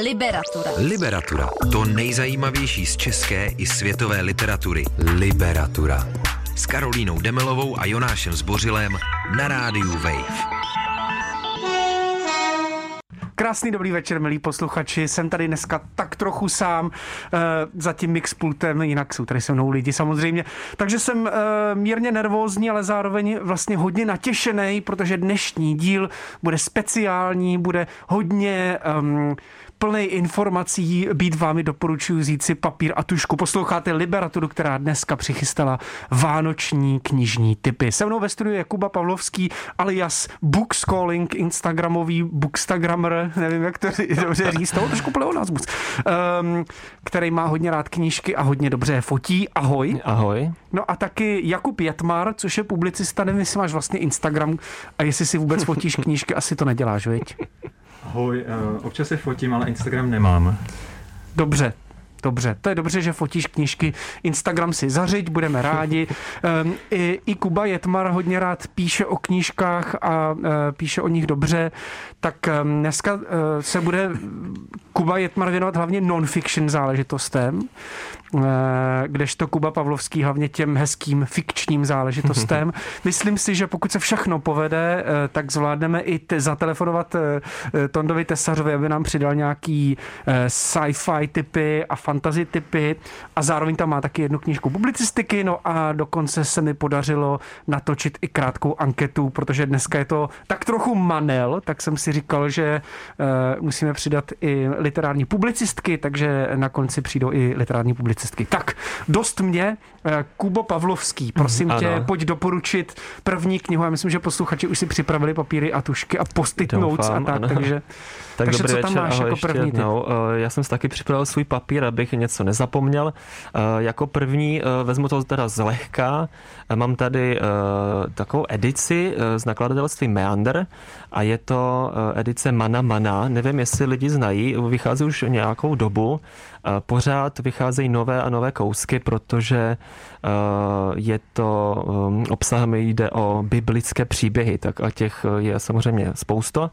Liberatura. Liberatura. To nejzajímavější z české i světové literatury. Liberatura. S Karolínou Demelovou a Jonášem Zbořilem na rádiu Wave. Krásný dobrý večer, milí posluchači. Jsem tady dneska tak trochu sám e, za tím mixpultem, jinak jsou tady se mnou lidi samozřejmě. Takže jsem e, mírně nervózní, ale zároveň vlastně hodně natěšený, protože dnešní díl bude speciální, bude hodně... Um, plný informací. Být vámi doporučuji vzít si papír a tušku. Posloucháte Liberaturu, která dneska přichystala vánoční knižní typy. Se mnou ve studiu je Kuba Pavlovský alias Bookscalling, Instagramový bookstagrammer, nevím, jak to dobře říct, toho trošku pleonasmus, um, který má hodně rád knížky a hodně dobře fotí. Ahoj. Ahoj. No a taky Jakub Jetmar, což je publicista, nevím, jestli máš vlastně Instagram a jestli si vůbec fotíš knížky, asi to neděláš, viď? Ahoj, uh, občas se fotím, ale Instagram nemám. Dobře, Dobře, to je dobře, že fotíš knížky. Instagram si zařiď, budeme rádi. Um, i, I Kuba Jetmar hodně rád píše o knížkách a uh, píše o nich dobře. Tak um, dneska uh, se bude Kuba Jetmar věnovat hlavně non-fiction záležitostem. Eh, kdežto Kuba Pavlovský hlavně těm hezkým fikčním záležitostem. Myslím si, že pokud se všechno povede, eh, tak zvládneme i te, zatelefonovat eh, Tondovi Tesařovi, aby nám přidal nějaký sci-fi typy a fantasy typy a zároveň tam má taky jednu knížku publicistiky, no a dokonce se mi podařilo natočit i krátkou anketu, protože dneska je to tak trochu manel, tak jsem si říkal, že musíme přidat i literární publicistky, takže na konci přijdou i literární publicistky publicistky. Tak, dost mě, eh, Kubo Pavlovský, prosím ano. tě, pojď doporučit první knihu. Já myslím, že posluchači už si připravili papíry a tušky a post notes a tak, ano. takže... Tak takže dobrý co tam večer, máš ahoj, jako první jednou. Eh, já jsem si taky připravil svůj papír, abych něco nezapomněl. Eh, jako první vezmu to teda zlehka. Mám tady takovou edici z nakladatelství Meander a je to edice Mana Mana. Nevím, jestli lidi znají, vychází už nějakou dobu. Pořád vycházejí nové a nové kousky, protože eh, je to eh, obsahem jde o biblické příběhy, tak a těch je samozřejmě spousta.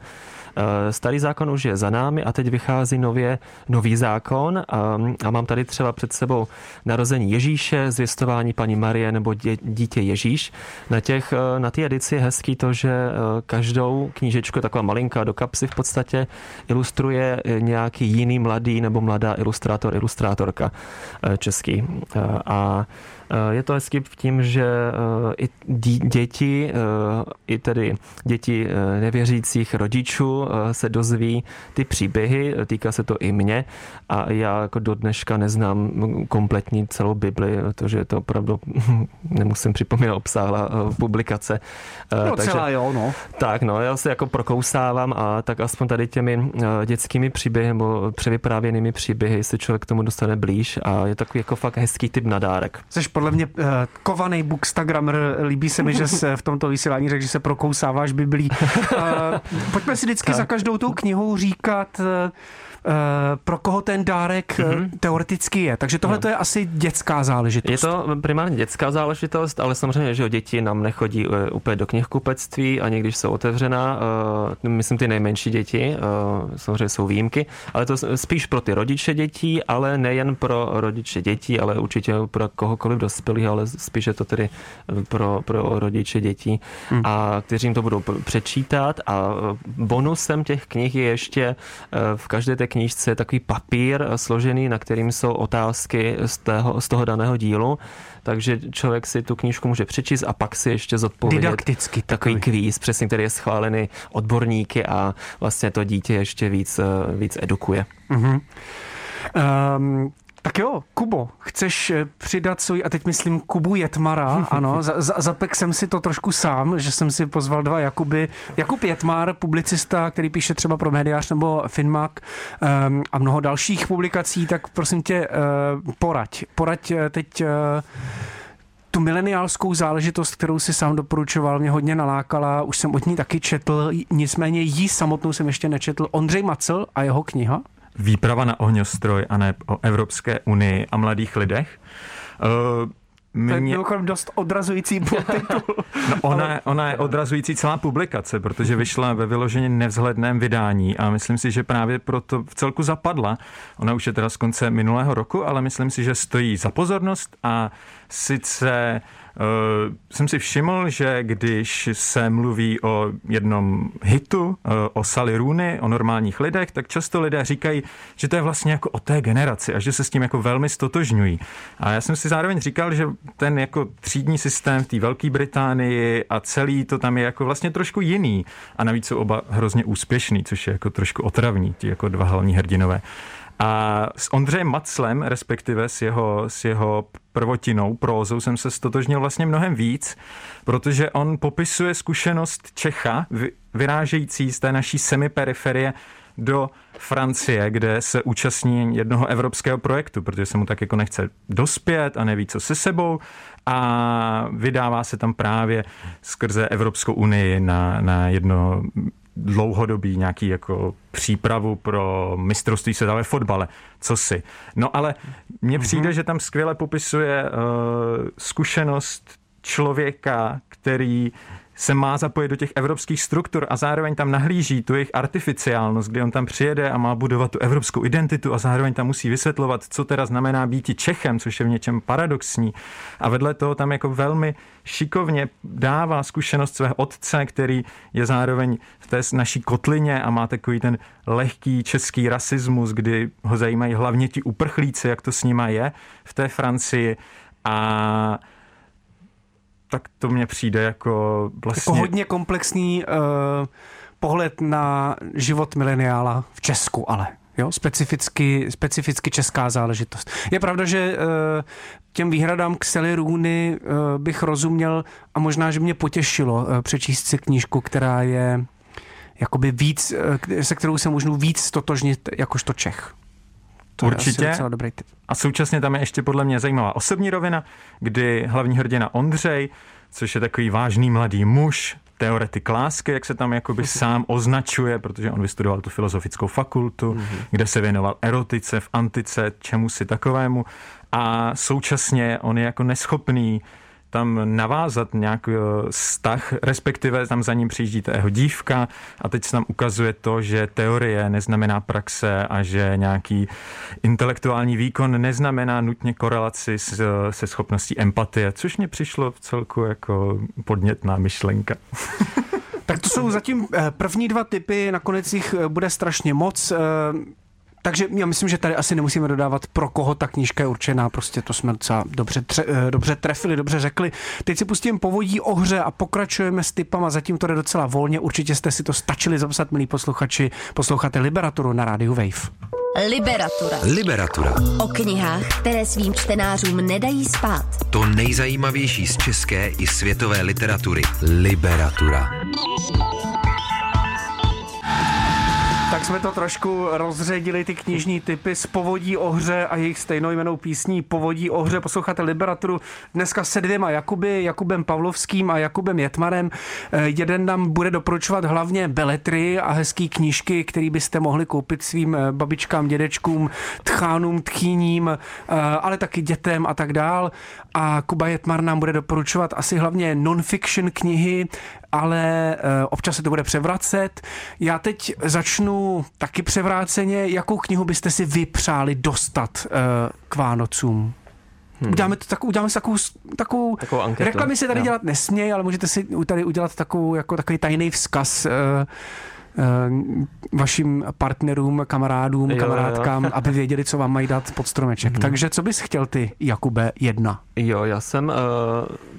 Eh, starý zákon už je za námi a teď vychází nově nový zákon a, a mám tady třeba před sebou narození Ježíše, zvěstování paní Marie nebo dě, dítě Ježíš. Na, těch, eh, na té edici je hezký to, že eh, každou knížečku, taková malinká do kapsy v podstatě, ilustruje nějaký jiný mladý nebo mladá ilustrátor, ilustrátorka český. A je to hezky v tím, že eh, i děti, eh, i tedy děti nevěřících rodičů se dozví ty příběhy, týká se to i mě a já jako do dneška neznám kompletní celou Bibli, protože je to opravdu, nemusím připomínat, obsáhla publikace. No Takže, celá jo, no. Tak, no, já se jako prokousávám a tak aspoň tady těmi dětskými příběhy nebo převyprávěnými příběhy se člověk k tomu dostane blíž a je takový jako fakt hezký typ nadárek. Jsi podle mě uh, kovaný bookstagrammer. Líbí se mi, že se v tomto vysílání řekl, že se prokousáváš Biblí. Uh, pojďme si vždycky tak. za každou tou knihou říkat uh, Eh, pro koho ten dárek mm-hmm. teoreticky je. Takže tohle to je asi dětská záležitost. Je to primárně dětská záležitost, ale samozřejmě, že děti nám nechodí eh, úplně do knihkupectví, ani když jsou otevřená. Myslím ty nejmenší děti, samozřejmě jsou výjimky, ale to spíš pro ty rodiče dětí, ale nejen pro rodiče dětí, ale určitě pro kohokoliv dospělých, ale spíš je to tedy pro, pro rodiče dětí, mm. a kteří jim to budou přečítat. A bonusem těch knih je ještě v každé té knížce je takový papír složený, na kterým jsou otázky z, tého, z toho daného dílu, takže člověk si tu knížku může přečíst a pak si ještě zodpovědět Didakticky takový, takový kvíz, přesně, který je schválený odborníky a vlastně to dítě ještě víc, víc edukuje. Mm-hmm. Um, tak jo, Kubo, chceš eh, přidat svůj, a teď myslím Kubu Jetmara, ano, za, za, zapek jsem si to trošku sám, že jsem si pozval dva Jakuby. Jakub Jetmar, publicista, který píše třeba pro Mediář nebo Finmak um, a mnoho dalších publikací, tak prosím tě, uh, poraď. Poraď uh, teď uh, tu mileniálskou záležitost, kterou si sám doporučoval, mě hodně nalákala, už jsem od ní taky četl, nicméně jí samotnou jsem ještě nečetl. Ondřej Macel a jeho kniha? Výprava na ohňostroj a ne o Evropské unii a mladých lidech. Eh, mě... To je mimochodem dost odrazující podtitul. no ona, ale... ona je odrazující celá publikace, protože vyšla ve vyloženě nevzhledném vydání a myslím si, že právě proto v celku zapadla. Ona už je teda z konce minulého roku, ale myslím si, že stojí za pozornost a sice Uh, jsem si všiml, že když se mluví o jednom hitu, uh, o Sally Rooney, o normálních lidech, tak často lidé říkají, že to je vlastně jako o té generaci a že se s tím jako velmi stotožňují. A já jsem si zároveň říkal, že ten jako třídní systém v té Velké Británii a celý to tam je jako vlastně trošku jiný. A navíc jsou oba hrozně úspěšný, což je jako trošku otravní, ti jako dva hlavní hrdinové. A s Ondřejem Maclem, respektive s jeho, s jeho prvotinou, prózou, jsem se stotožnil vlastně mnohem víc, protože on popisuje zkušenost Čecha, vyrážející z té naší semiperiferie do Francie, kde se účastní jednoho evropského projektu, protože se mu tak jako nechce dospět a neví, co se sebou a vydává se tam právě skrze Evropskou unii na, na jedno dlouhodobý nějaký jako přípravu pro mistrovství světa ve fotbale, co si. No ale mně mhm. přijde, že tam skvěle popisuje uh, zkušenost člověka, který se má zapojit do těch evropských struktur a zároveň tam nahlíží tu jejich artificiálnost, kdy on tam přijede a má budovat tu evropskou identitu a zároveň tam musí vysvětlovat, co teda znamená být Čechem, což je v něčem paradoxní. A vedle toho tam jako velmi šikovně dává zkušenost svého otce, který je zároveň v té naší kotlině a má takový ten lehký český rasismus, kdy ho zajímají hlavně ti uprchlíci, jak to s nima je v té Francii. A tak to mně přijde jako vlastně... Jako hodně komplexní uh, pohled na život mileniála v Česku, ale. Jo, specificky, specificky česká záležitost. Je pravda, že uh, těm výhradám k Sally Rooney uh, bych rozuměl a možná, že mě potěšilo uh, přečíst si knížku, která je jakoby víc, se kterou se můžu víc stotožnit jakožto Čech. To Určitě. Je asi dobrý typ. A současně tam je ještě podle mě zajímavá osobní rovina, kdy hlavní hrdina Ondřej, což je takový vážný mladý muž, teoretik lásky, jak se tam jakoby sám označuje, protože on vystudoval tu filozofickou fakultu, mm-hmm. kde se věnoval erotice v antice, čemu si takovému. A současně on je jako neschopný tam navázat nějaký vztah, respektive tam za ním přijíždí ta jeho dívka a teď se tam ukazuje to, že teorie neznamená praxe a že nějaký intelektuální výkon neznamená nutně korelaci s, se schopností empatie, což mě přišlo v celku jako podnětná myšlenka. Tak to jsou zatím eh, první dva typy, nakonec jich eh, bude strašně moc. Takže já myslím, že tady asi nemusíme dodávat, pro koho ta knížka je určená, prostě to jsme docela dobře, tře, eh, dobře trefili, dobře řekli. Teď si pustím povodí o hře a pokračujeme s typama, zatím to jde docela volně, určitě jste si to stačili zapsat, milí posluchači, posloucháte Liberaturu na rádiu Wave. Liberatura. Liberatura. O knihách, které svým čtenářům nedají spát. To nejzajímavější z české i světové literatury. Liberatura. Tak jsme to trošku rozředili, ty knižní typy z Povodí o hře a jejich stejnojmenou písní Povodí o hře. Posloucháte Liberaturu dneska se dvěma Jakuby, Jakubem Pavlovským a Jakubem Jetmarem. Eh, jeden nám bude doporučovat hlavně beletry a hezký knížky, které byste mohli koupit svým eh, babičkám, dědečkům, tchánům, tchýním, eh, ale taky dětem a tak dál. A Kuba Jetmar nám bude doporučovat asi hlavně non-fiction knihy, ale občas se to bude převracet. Já teď začnu taky převráceně, jakou knihu byste si vy přáli dostat uh, k Vánocům? Hmm. Uděláme, to, tak, uděláme si takovou, takovou, takovou anketu. reklamy se tady jo. dělat nesmějí, ale můžete si tady udělat takovou, jako takový tajný vzkaz. Eh, vašim partnerům, kamarádům, jo, kamarádkám, jo. aby věděli, co vám mají dát pod stromeček. Mm-hmm. Takže co bys chtěl ty, Jakube, jedna? Jo, já jsem uh,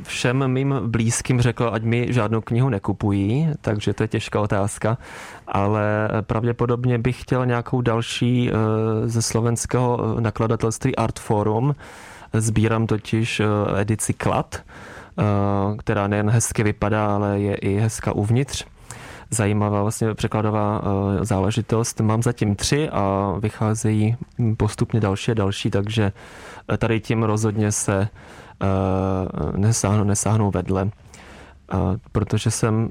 všem mým blízkým řekl, ať mi žádnou knihu nekupují, takže to je těžká otázka, ale pravděpodobně bych chtěl nějakou další uh, ze slovenského nakladatelství Art Forum. Sbírám totiž uh, edici Klad, která nejen hezky vypadá, ale je i hezka uvnitř zajímavá vlastně překladová eh, záležitost. Mám zatím tři a vycházejí postupně další a další, takže eh, tady tím rozhodně se eh, nesáhnou, nesáhnou vedle. A protože jsem...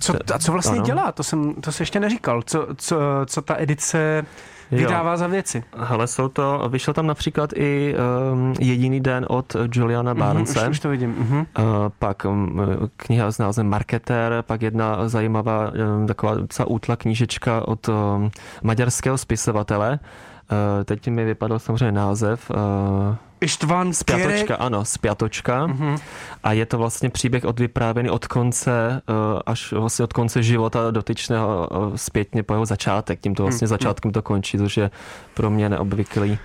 Co, a co vlastně ano. dělá? To jsem to se ještě neříkal. Co, co, co ta edice vydává jo. za věci? Hele, jsou to, vyšel tam například i um, Jediný den od Juliana Barnese. Mm, už, už to vidím. Uh-huh. Uh, pak um, kniha s názvem Marketer, pak jedna zajímavá um, taková docela útla knížečka od um, maďarského spisovatele. Uh, teď mi vypadal samozřejmě název. Uh, Ištván Spjatočka, ano, Spjatočka. Uh-huh. A je to vlastně příběh od vyprávěný od konce eh, až vlastně od konce života dotyčného eh, zpětně po jeho začátek. Tímto vlastně uh-huh. začátkem to končí, což je pro mě neobvyklý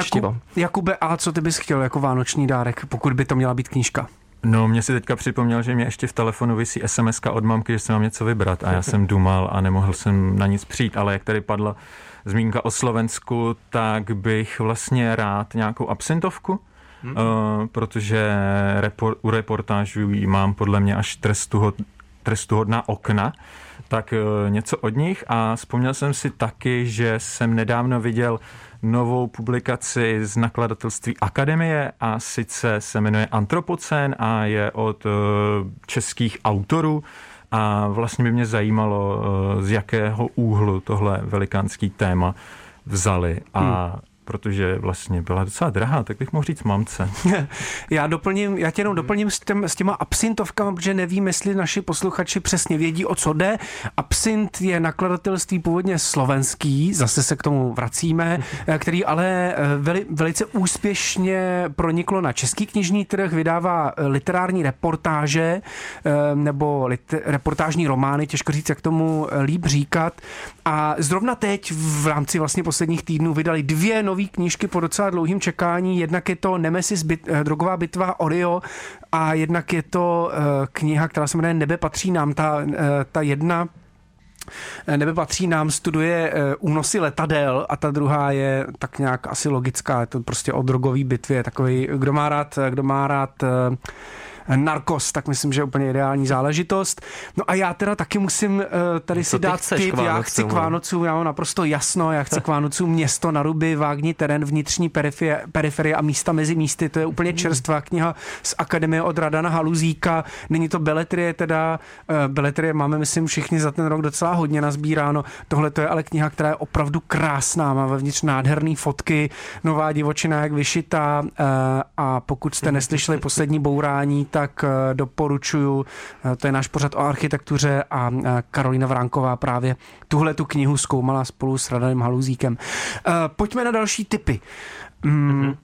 čtivo. Jakub, Jakube, a co ty bys chtěl jako vánoční dárek, pokud by to měla být knížka? No, mě si teďka připomněl, že mě ještě v telefonu vysí SMS od mamky, že se mám něco vybrat a já jsem dumal a nemohl jsem na nic přijít, ale jak tady padla zmínka o Slovensku, tak bych vlastně rád nějakou absintovku, hmm. uh, protože repor, u reportážů mám podle mě až trestuhod, trestuhodná okna, tak uh, něco od nich. A vzpomněl jsem si taky, že jsem nedávno viděl novou publikaci z nakladatelství Akademie a sice se jmenuje Antropocén a je od uh, českých autorů a vlastně by mě zajímalo, eh, z jakého úhlu tohle velikánský téma vzali a hmm protože vlastně byla docela drahá, tak bych mohl říct mamce. já doplním, já tě jenom doplním s, těm, s těma absintovkami, protože nevím, jestli naši posluchači přesně vědí, o co jde. Absint je nakladatelství původně slovenský, zase se k tomu vracíme, eh, který ale eh, veli, velice úspěšně proniklo na český knižní trh, vydává eh, literární reportáže nebo liter, reportážní romány, těžko říct, jak tomu líp říkat. A zrovna teď v rámci vlastně posledních týdnů vydali dvě nové knížky po docela dlouhým čekání. Jednak je to Nemesis, bit, eh, drogová bitva Orio a jednak je to uh, kniha, která se jmenuje Nebe patří nám. Ta, uh, ta jedna Nebe patří nám, studuje únosy letadel a ta druhá je tak nějak asi logická, je to prostě o drogové bitvě, takový, kdo má rád, kdo má rád Narcos, tak myslím, že je úplně ideální záležitost. No a já teda taky musím uh, tady si dát tip, já chci k Vánocům, já mám naprosto jasno, já chci k Vánocům město na ruby, vágní terén, vnitřní periferie, periferie a místa mezi místy, to je úplně hmm. čerstvá kniha z Akademie od Radana Haluzíka, není to beletrie, teda uh, beletrie máme, myslím, všichni za ten rok docela hodně nazbíráno, tohle to je ale kniha, která je opravdu krásná, má vevnitř nádherné fotky, nová divočina jak vyšitá uh, a pokud jste neslyšeli poslední bourání, tak eh, doporučuju, eh, to je náš pořad o architektuře a eh, Karolina Vránková právě tuhle tu knihu zkoumala spolu s Radaným Haluzíkem. Pojďme na další typy. Mm, mm-hmm.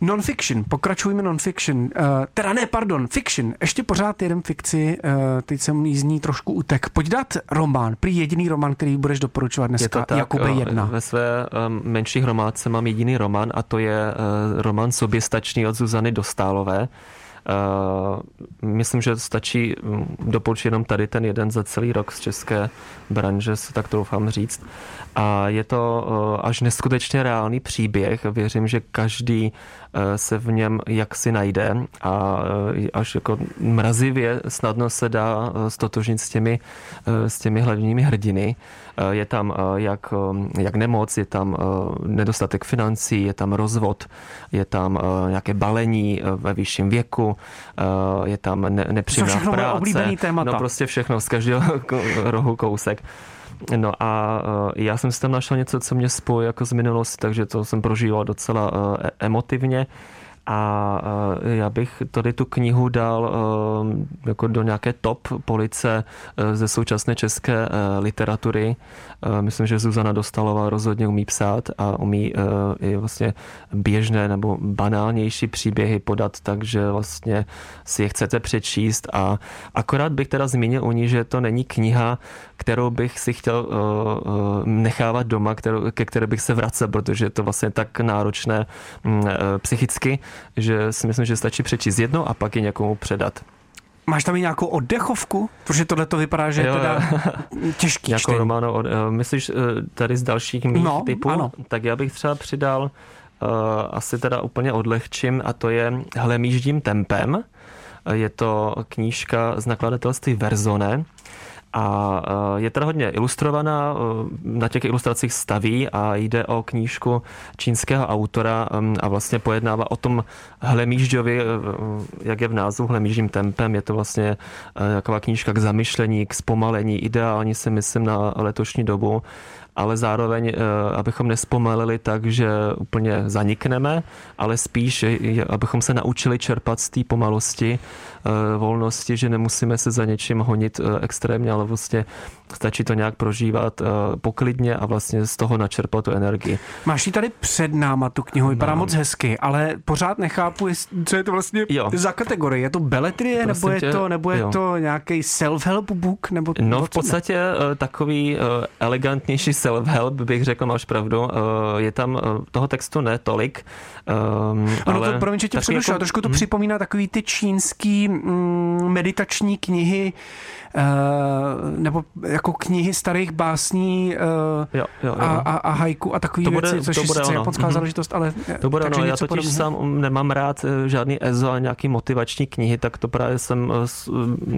Non-fiction, pokračujeme non-fiction. Uh, teda ne, pardon, fiction. Ještě pořád jeden fikci, uh, teď jsem jí z ní trošku utek. Pojď dát román, prý jediný román, který budeš doporučovat dneska, je to tak, Jakube jedna. Ve své um, menší hromádce mám jediný román a to je uh, román Soběstačný od Zuzany Dostálové. Myslím, že stačí mm, doporučit jenom tady ten jeden za celý rok z české branže, se tak doufám říct. A je to uh, až neskutečně reálný příběh. Věřím, že každý uh, se v něm jaksi najde a až jako mrazivě snadno se dá stotožnit s těmi, s těmi hlavními hrdiny. Eh, je tam eh, jak, eh, jak nemoc, je tam nedostatek financí, je tam rozvod, je tam nějaké balení ve vyšším věku, je tam ne, nepříjemná práce. témata. No prostě všechno z každého rohu kousek. No a já jsem si tam našel něco, co mě spojí jako z minulosti, takže to jsem prožíval docela e, emotivně. A já bych tady tu knihu dal jako do nějaké top police ze současné české literatury. Myslím, že Zuzana Dostalová rozhodně umí psát a umí i vlastně běžné nebo banálnější příběhy podat, takže vlastně si je chcete přečíst a akorát bych teda zmínil u ní, že to není kniha, kterou bych si chtěl nechávat doma, kterou, ke které bych se vracel, protože je to vlastně tak náročné mm, psychicky, že si myslím, že stačí přečíst jedno a pak ji někomu předat. Máš tam i nějakou oddechovku? Protože tohle to vypadá, že je teda těžký Jako Romano, eh, myslíš eh, tady z dalších mých no, typů? Ano. Tak já bych třeba přidal uh, asi teda úplně odlehčím a to je Hlemíždím tempem. Je to knížka z nakladatelství Verzone a e, je teda hodně ilustrovaná, e, na těch ilustracích staví a jde o knížku čínského autora a vlastně pojednává o tom Hlemížďovi, e, jak je v názvu Hlemíždím tempem. Je to vlastně taková knížka k zamyšlení, k zpomalení, ideální si myslím na letošní dobu ale zároveň, abychom nespomalili tak, že úplně zanikneme, ale spíš, abychom se naučili čerpat z té pomalosti, volnosti, že nemusíme se za něčím honit extrémně, ale vlastně stačí to nějak prožívat poklidně a vlastně z toho načerpat tu energii. Máš ji tady před náma tu knihu, vypadá moc hezky, ale pořád nechápu, co je to vlastně jo. za kategorie. Je to beletrie, nebo je, tě, to, nebo je to nějaký self-help book? Nebo, no v podstatě ne? takový elegantnější self-help, bych řekl, máš pravdu. Je tam toho textu ne tolik. Ano, ale to, promiň, že tě jako, trošku to hmm. připomíná takový ty čínský meditační knihy, Eh, nebo jako knihy starých básní eh, jo, jo, jo. A, a, a hajku a takové věci, což to bude je sice japonská mm-hmm. záležitost, ale to bude ono. Já totiž podobně. sám nemám rád eh, žádný EZO a nějaký motivační knihy, tak to právě jsem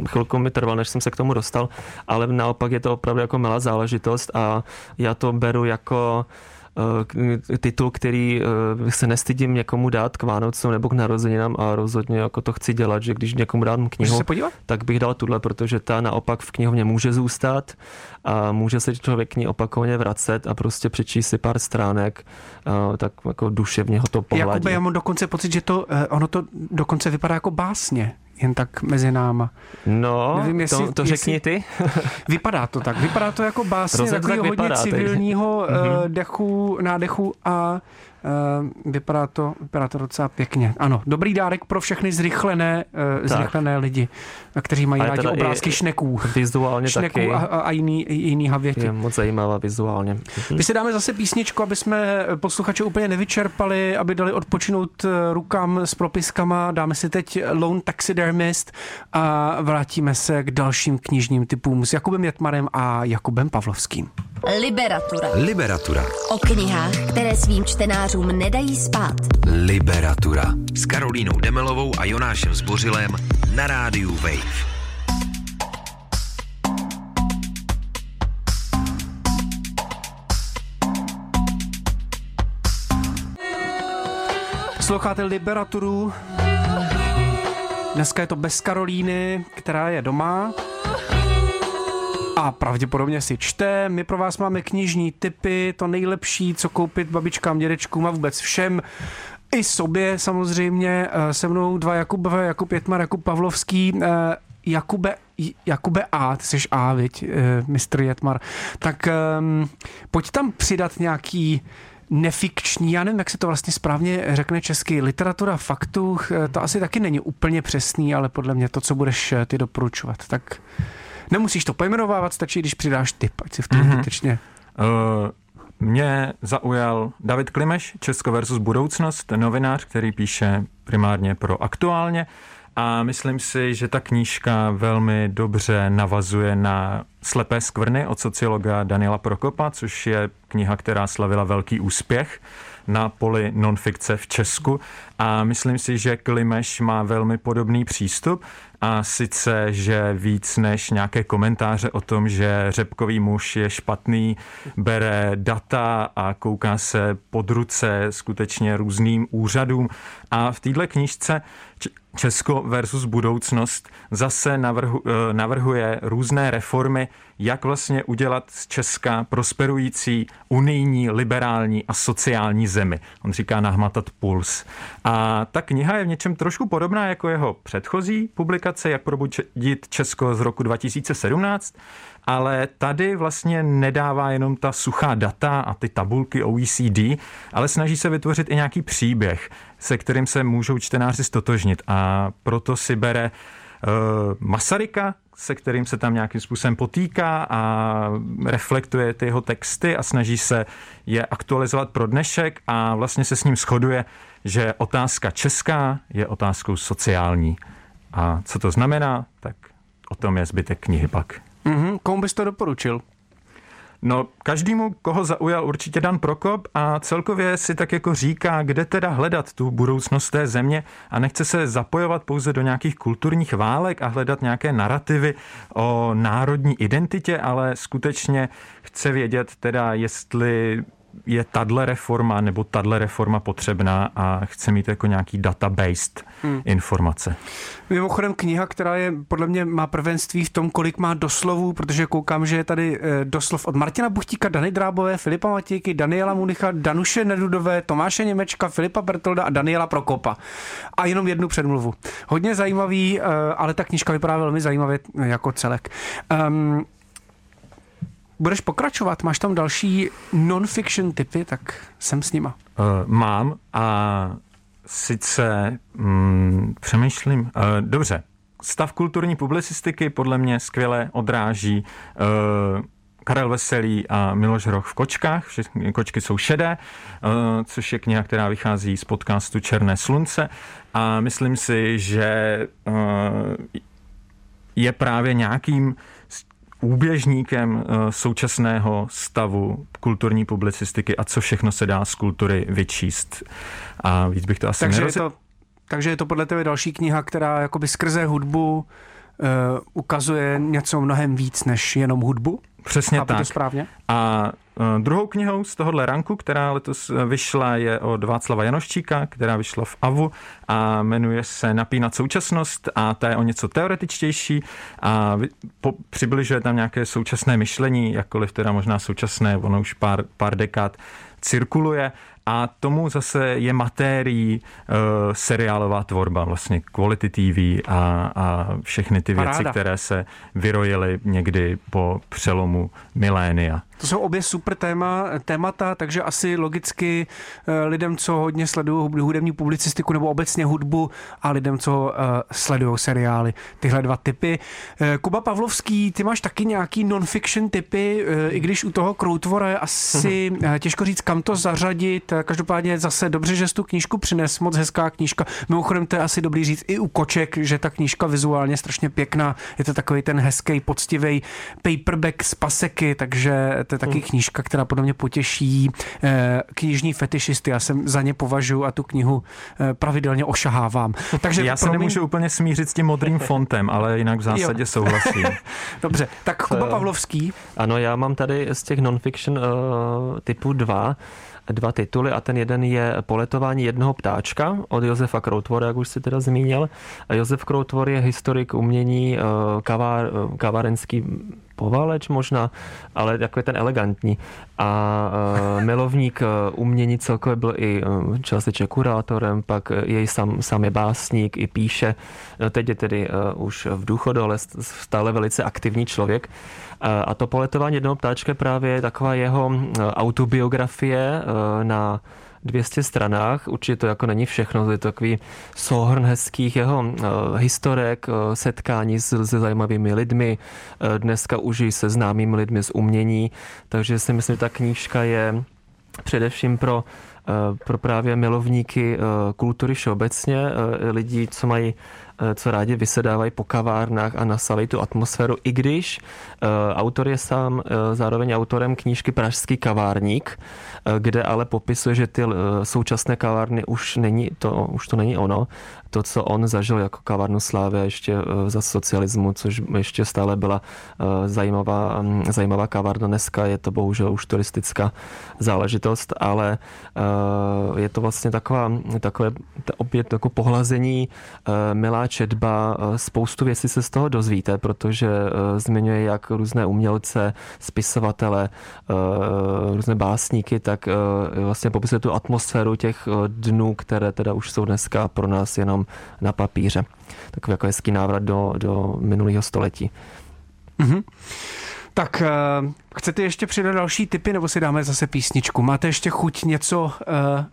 chvilku mi trval, než jsem se k tomu dostal, ale naopak je to opravdu jako milá záležitost a já to beru jako Eh, titul, který eh, se nestydím někomu dát k Vánocům nebo k narozeninám a rozhodně jako to chci dělat, že když někomu dám knihu, tak bych dal tuhle, protože ta naopak v knihovně může zůstat a může se člověk k ní opakovaně vracet a prostě přečíst si pár stránek, eh, tak jako duševně ho to pohladí. Jakoby já mám dokonce pocit, že to, ono to dokonce vypadá jako básně jen tak mezi náma. No, Nevím, jestli, to, to řekni jestli, ty. vypadá to tak. Vypadá to jako básně takového hodně civilního uh, dechu, nádechu a vypadá to, vypadá to docela pěkně. Ano, dobrý dárek pro všechny zrychlené, eh, zrychlené lidi, kteří mají rádi obrázky šneků. Vizuálně šneků taky. A, a jiný, jiný havěti. Je moc zajímavá vizuálně. My si dáme zase písničku, aby jsme posluchače úplně nevyčerpali, aby dali odpočinout eh, rukám s propiskama. Dáme si teď Lone Taxidermist a vrátíme se k dalším knižním typům s Jakubem Jetmarem a Jakubem Pavlovským. Liberatura. Liberatura. O knihách, které svým čtenářům nedají spát. Liberatura. S Karolínou Demelovou a Jonášem Zbořilem na rádiu Wave. Posloucháte Liberaturu. Dneska je to bez Karolíny, která je doma a pravděpodobně si čte. My pro vás máme knižní typy, to nejlepší, co koupit babičkám, dědečkům a vůbec všem. I sobě samozřejmě, eh, se mnou dva Jakubové, Jakub Jetmar, Jakub Pavlovský. Eh, Jakube, Jakube A, ty jsi A, viď, eh, mistr Jetmar. Tak um, pojď tam přidat nějaký nefikční, já nevím, jak se to vlastně správně řekne česky, literatura faktů, to asi taky není úplně přesný, ale podle mě to, co budeš ty doporučovat, tak Nemusíš to pojmenovávat, stačí, když přidáš tip, ať si v tom mm-hmm. zbytečně. Uh, mě zaujal David Klimeš, Česko versus budoucnost, novinář, který píše primárně pro aktuálně a myslím si, že ta knížka velmi dobře navazuje na Slepé skvrny od sociologa Daniela Prokopa, což je kniha, která slavila velký úspěch na poli nonfikce v Česku a myslím si, že Klimeš má velmi podobný přístup a sice, že víc než nějaké komentáře o tom, že řepkový muž je špatný, bere data a kouká se pod ruce skutečně různým úřadům. A v této knížce Česko versus budoucnost zase navrhu, eh, navrhuje různé reformy, jak vlastně udělat z Česka prosperující unijní, liberální a sociální zemi. On říká nahmatat puls. A ta kniha je v něčem trošku podobná jako jeho předchozí publikace, jak probudit Česko z roku 2017, ale tady vlastně nedává jenom ta suchá data a ty tabulky OECD, ale snaží se vytvořit i nějaký příběh, se kterým se můžou čtenáři stotožnit. A proto si bere uh, Masaryka, se kterým se tam nějakým způsobem potýká a reflektuje ty jeho texty a snaží se je aktualizovat pro dnešek a vlastně se s ním shoduje, že otázka česká je otázkou sociální. A co to znamená, tak o tom je zbytek knihy pak. Mm-hmm. Komu bys to doporučil? No, každému, koho zaujal určitě Dan Prokop a celkově si tak jako říká, kde teda hledat tu budoucnost té země a nechce se zapojovat pouze do nějakých kulturních válek a hledat nějaké narrativy o národní identitě, ale skutečně chce vědět teda, jestli je tahle reforma nebo tahle reforma potřebná a chce mít jako nějaký data-based hmm. informace. Mimochodem kniha, která je podle mě má prvenství v tom, kolik má doslovů, protože koukám, že je tady eh, doslov od Martina Buchtíka, Dany Drábové, Filipa Matějky, Daniela Municha, Danuše Nedudové, Tomáše Němečka, Filipa Bertolda a Daniela Prokopa. A jenom jednu předmluvu. Hodně zajímavý, eh, ale ta knižka vypadá velmi zajímavě jako celek. Um, budeš pokračovat? Máš tam další non-fiction typy, tak jsem s nima. Uh, mám a sice mm, přemýšlím, uh, dobře, stav kulturní publicistiky podle mě skvěle odráží uh, Karel Veselý a Miloš Hroch v kočkách. Všechny kočky jsou šedé, což je kniha, která vychází z podcastu Černé slunce. A myslím si, že je právě nějakým úběžníkem eh, současného stavu kulturní publicistiky a co všechno se dá z kultury vyčíst. A víc bych to asi takže je to, takže je to podle tebe další kniha, která jakoby skrze hudbu uh, ukazuje něco mnohem víc než jenom hudbu? Přesně Chápu tak. To správně? A uh, druhou knihou z tohohle ranku, která letos vyšla, je od Václava Janoščíka, která vyšla v AVU a jmenuje se Napínat současnost a ta je o něco teoretičtější a po, přibližuje tam nějaké současné myšlení, jakkoliv teda možná současné, ono už pár, pár dekád cirkuluje a tomu zase je matérií uh, seriálová tvorba, vlastně Quality TV a, a všechny ty Paráda. věci, které se vyrojily někdy po přelomu milénia. To jsou obě super téma, témata, takže asi logicky eh, lidem, co hodně sledují hudební publicistiku nebo obecně hudbu a lidem, co uh, sledují seriály, tyhle dva typy. Uh, Kuba Pavlovský, ty máš taky nějaký non-fiction typy, i když u toho Kroutvora je asi uh, těžko říct, kam to zařadit. Každopádně zase dobře, že jsi tu knížku přines, moc hezká knížka. Mimochodem to je asi dobrý říct i u koček, že ta knížka vizuálně strašně pěkná. Je to takový ten hezký, poctivý paperback z paseky, takže to je taky hmm. knížka, která podle mě potěší eh, knižní fetišisty. Já jsem za ně považuji a tu knihu eh, pravidelně ošahávám. Takže Já se promiň... nemůžu úplně smířit s tím modrým fontem, ale jinak v zásadě jo. souhlasím. Dobře, tak Kuba Pavlovský. Ano, já mám tady z těch non-fiction uh, typu dva dva tituly a ten jeden je Poletování jednoho ptáčka od Josefa Kroutvora, jak už si teda zmínil. Josef Kroutvor je historik umění, kavár, kavárenský povaleč možná, ale takový ten elegantní. A uh, milovník umění celkově byl i uh, částečně kurátorem, pak jej sám, sám je básník, i píše. No, teď je tedy uh, už v důchodu, ale stále velice aktivní člověk. Uh, a to poletování jednoho ptáčka právě je taková jeho autobiografie uh, na 200 stranách. Určitě to jako není všechno, je to takový souhrn hezkých jeho uh, historek, uh, setkání s, se zajímavými lidmi, uh, dneska už i se známými lidmi z umění, takže si myslím, že ta knížka je především pro pro právě milovníky kultury všeobecně, lidí, co mají co rádi vysedávají po kavárnách a nasávají tu atmosféru, i když autor je sám zároveň autorem knížky Pražský kavárník, kde ale popisuje, že ty současné kavárny už není to, už to není ono. To, co on zažil jako kavárnu slávy ještě za socialismu, což ještě stále byla zajímavá, zajímavá kavárna. Dneska je to bohužel už turistická záležitost, ale je to vlastně taková, takové opět jako pohlazení, milá četba, spoustu věcí se z toho dozvíte, protože zmiňuje jak různé umělce, spisovatele, různé básníky, tak vlastně popisuje tu atmosféru těch dnů, které teda už jsou dneska pro nás jenom na papíře. Takový jako hezký návrat do, do minulého století. Mm-hmm. Tak Chcete ještě přidat další typy, nebo si dáme zase písničku? Máte ještě chuť něco uh,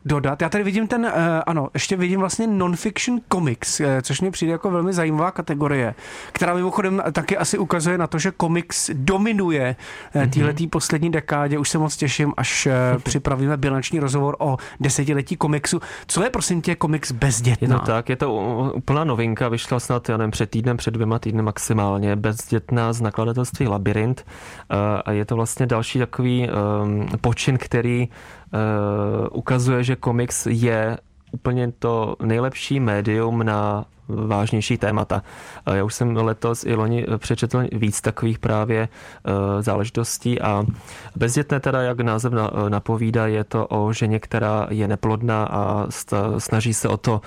dodat? Já tady vidím ten, uh, ano, ještě vidím vlastně non-fiction comics, uh, což mi přijde jako velmi zajímavá kategorie, která mimochodem taky asi ukazuje na to, že komiks dominuje uh, mm-hmm. téhletý poslední dekádě. Už se moc těším, až uh, připravíme bilanční rozhovor o desetiletí komiksu. Co je prosím tě komiks bezdětná? Je to tak, je to úplná novinka, vyšla snad, já nevím, před týdnem, před dvěma týdny maximálně, bezdětná z nakladatelství Labyrint uh, a je to vlastně další takový um, počin, který uh, ukazuje, že komiks je úplně to nejlepší médium na vážnější témata. Já už jsem letos i loni přečetl víc takových právě záležitostí a bezdětné teda, jak název napovídá, je to o ženě, která je neplodná a snaží se o to,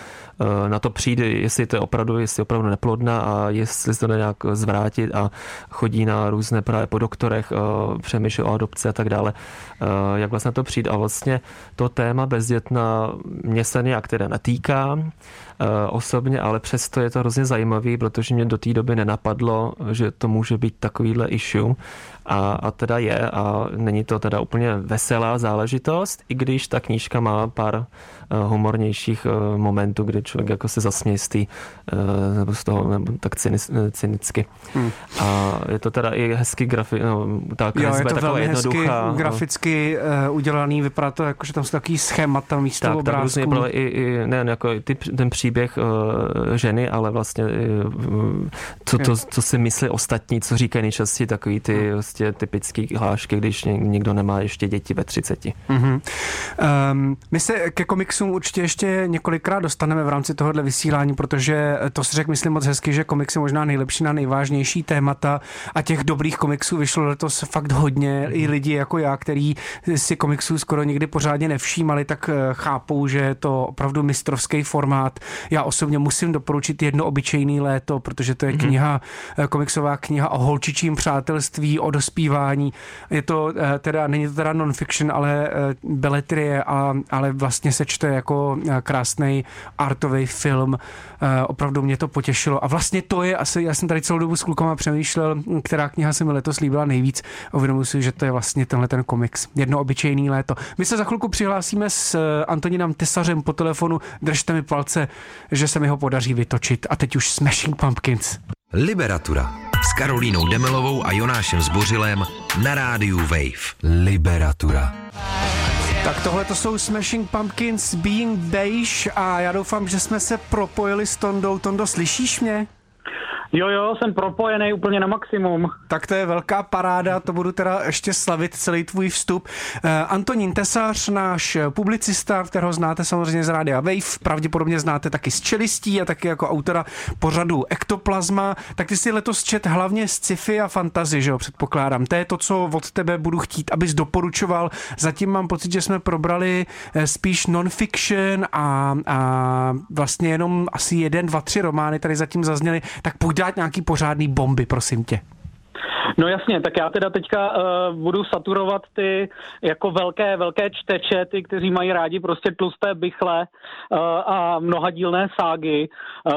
na to přijít, jestli to je opravdu, jestli je opravdu neplodná a jestli se to nějak zvrátit a chodí na různé právě po doktorech, přemýšlí o adopci a tak dále, jak vlastně to přijít. A vlastně to téma bezdětná mě se nějak teda netýká eh, osobně, ale přesto je to hrozně zajímavý, protože mě do té doby nenapadlo, že to může být takovýhle issue a, a teda je a není to teda úplně veselá záležitost, i když ta knížka má pár eh, humornějších eh, momentů, kdy člověk jako se zasměje z, tý, nebo z toho nebo tak cynicky. Hmm. A je to teda i hezky grafi, no, ta jo, je to velmi hezky no. graficky uh, udělaný, vypadá to jako, že tam jsou takový schémata místo tak, obrázků. Tak různě, i, i, ne, jako ty, ten příběh uh, ženy, ale vlastně uh, co, to, co si myslí ostatní, co říkají nejčastěji takový ty hmm prostě typický hlášky, když někdo nemá ještě děti ve 30. Mm-hmm. Um, my se ke komiksům určitě ještě několikrát dostaneme v rámci tohohle vysílání, protože to si řekl, myslím moc hezky, že komiksy možná nejlepší na nejvážnější témata a těch dobrých komiksů vyšlo letos fakt hodně. I lidi jako já, který si komiksů skoro nikdy pořádně nevšímali, tak eh, chápou, že je to opravdu mistrovský formát. Já osobně musím doporučit jedno obyčejný léto, protože to je mm-hmm. kniha, eh, komiksová kniha o holčičím přátelství, o dospívání. Je to eh, teda, není to teda non-fiction, ale eh, beletrie, a, ale vlastně se čte jako eh, krásný artový film. Opravdu mě to potěšilo. A vlastně to je asi, já jsem tady celou dobu s klukama přemýšlel, která kniha se mi letos líbila nejvíc. Uvědomuji si, že to je vlastně tenhle ten komiks. Jedno obyčejný léto. My se za chvilku přihlásíme s Antoninem Tesařem po telefonu. Držte mi palce, že se mi ho podaří vytočit. A teď už Smashing Pumpkins. Liberatura s Karolínou Demelovou a Jonášem Zbořilem na rádiu Wave. Liberatura. Tak tohle to jsou Smashing Pumpkins Being Beige a já doufám, že jsme se propojili s Tondou. Tondo, slyšíš mě? Jo, jo, jsem propojený úplně na maximum. Tak to je velká paráda, to budu teda ještě slavit celý tvůj vstup. Uh, Antonín Tesař, náš publicista, kterého znáte samozřejmě z Rádia Wave, pravděpodobně znáte taky z Čelistí a taky jako autora pořadu Ektoplazma, tak ty si letos čet hlavně z sci-fi a fantazy, že jo, předpokládám. To je to, co od tebe budu chtít, abys doporučoval. Zatím mám pocit, že jsme probrali eh, spíš non-fiction a, a vlastně jenom asi jeden, dva, tři romány tady zatím zazněly, tak pojď dát nějaký pořádný bomby, prosím tě. No jasně, tak já teda teďka uh, budu saturovat ty jako velké, velké čteče, ty, kteří mají rádi prostě tlusté bychle uh, a mnohadílné ságy, uh,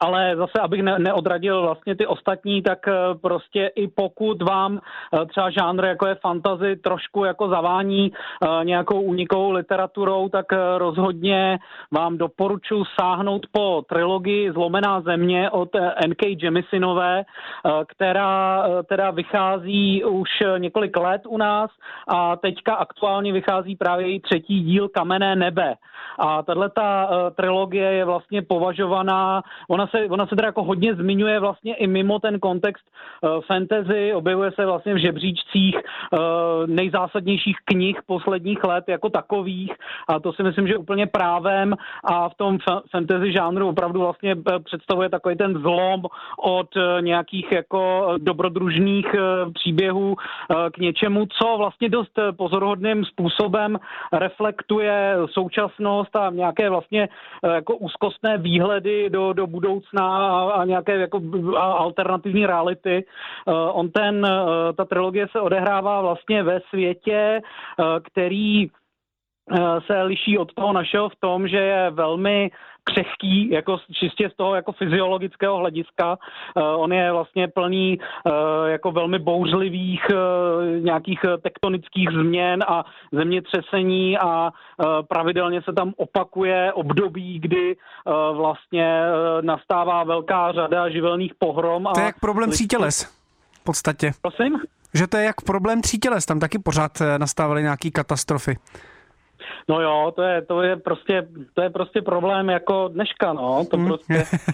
ale zase, abych ne, neodradil vlastně ty ostatní, tak uh, prostě i pokud vám uh, třeba žánr jako je fantazy trošku jako zavání uh, nějakou unikovou literaturou, tak uh, rozhodně vám doporučuji sáhnout po trilogii Zlomená země od N.K. Jemisinové, uh, která uh, teda vychází už několik let u nás a teďka aktuálně vychází právě její třetí díl Kamenné nebe. A tahle ta uh, trilogie je vlastně považovaná, ona se, ona se teda jako hodně zmiňuje vlastně i mimo ten kontext uh, fantasy, objevuje se vlastně v žebříčcích uh, nejzásadnějších knih posledních let jako takových a to si myslím, že úplně právem a v tom fa- fantasy žánru opravdu vlastně představuje takový ten zlom od nějakých jako dobrodružných příběhů k něčemu, co vlastně dost pozoruhodným způsobem reflektuje současnost a nějaké vlastně eh, jako úzkostné výhledy do, do budoucna a, nějaké jako alternativní reality. Eh, on ten, eh, ta trilogie se odehrává vlastně ve světě, který se liší od toho našeho v tom, že je velmi křehký, jako čistě z toho jako fyziologického hlediska. Uh, on je vlastně plný uh, jako velmi bouřlivých uh, nějakých tektonických změn a zemětřesení a pravidelně se tam opakuje období, kdy vlastně nastává velká řada živelných pohrom. To je jak problém přítěles v podstatě. Prosím? Že to je jak problém přítěles, tam taky pořád nastávaly nějaké katastrofy. No jo, to je, to je prostě, to je prostě problém jako dneška, no, to hmm. prostě,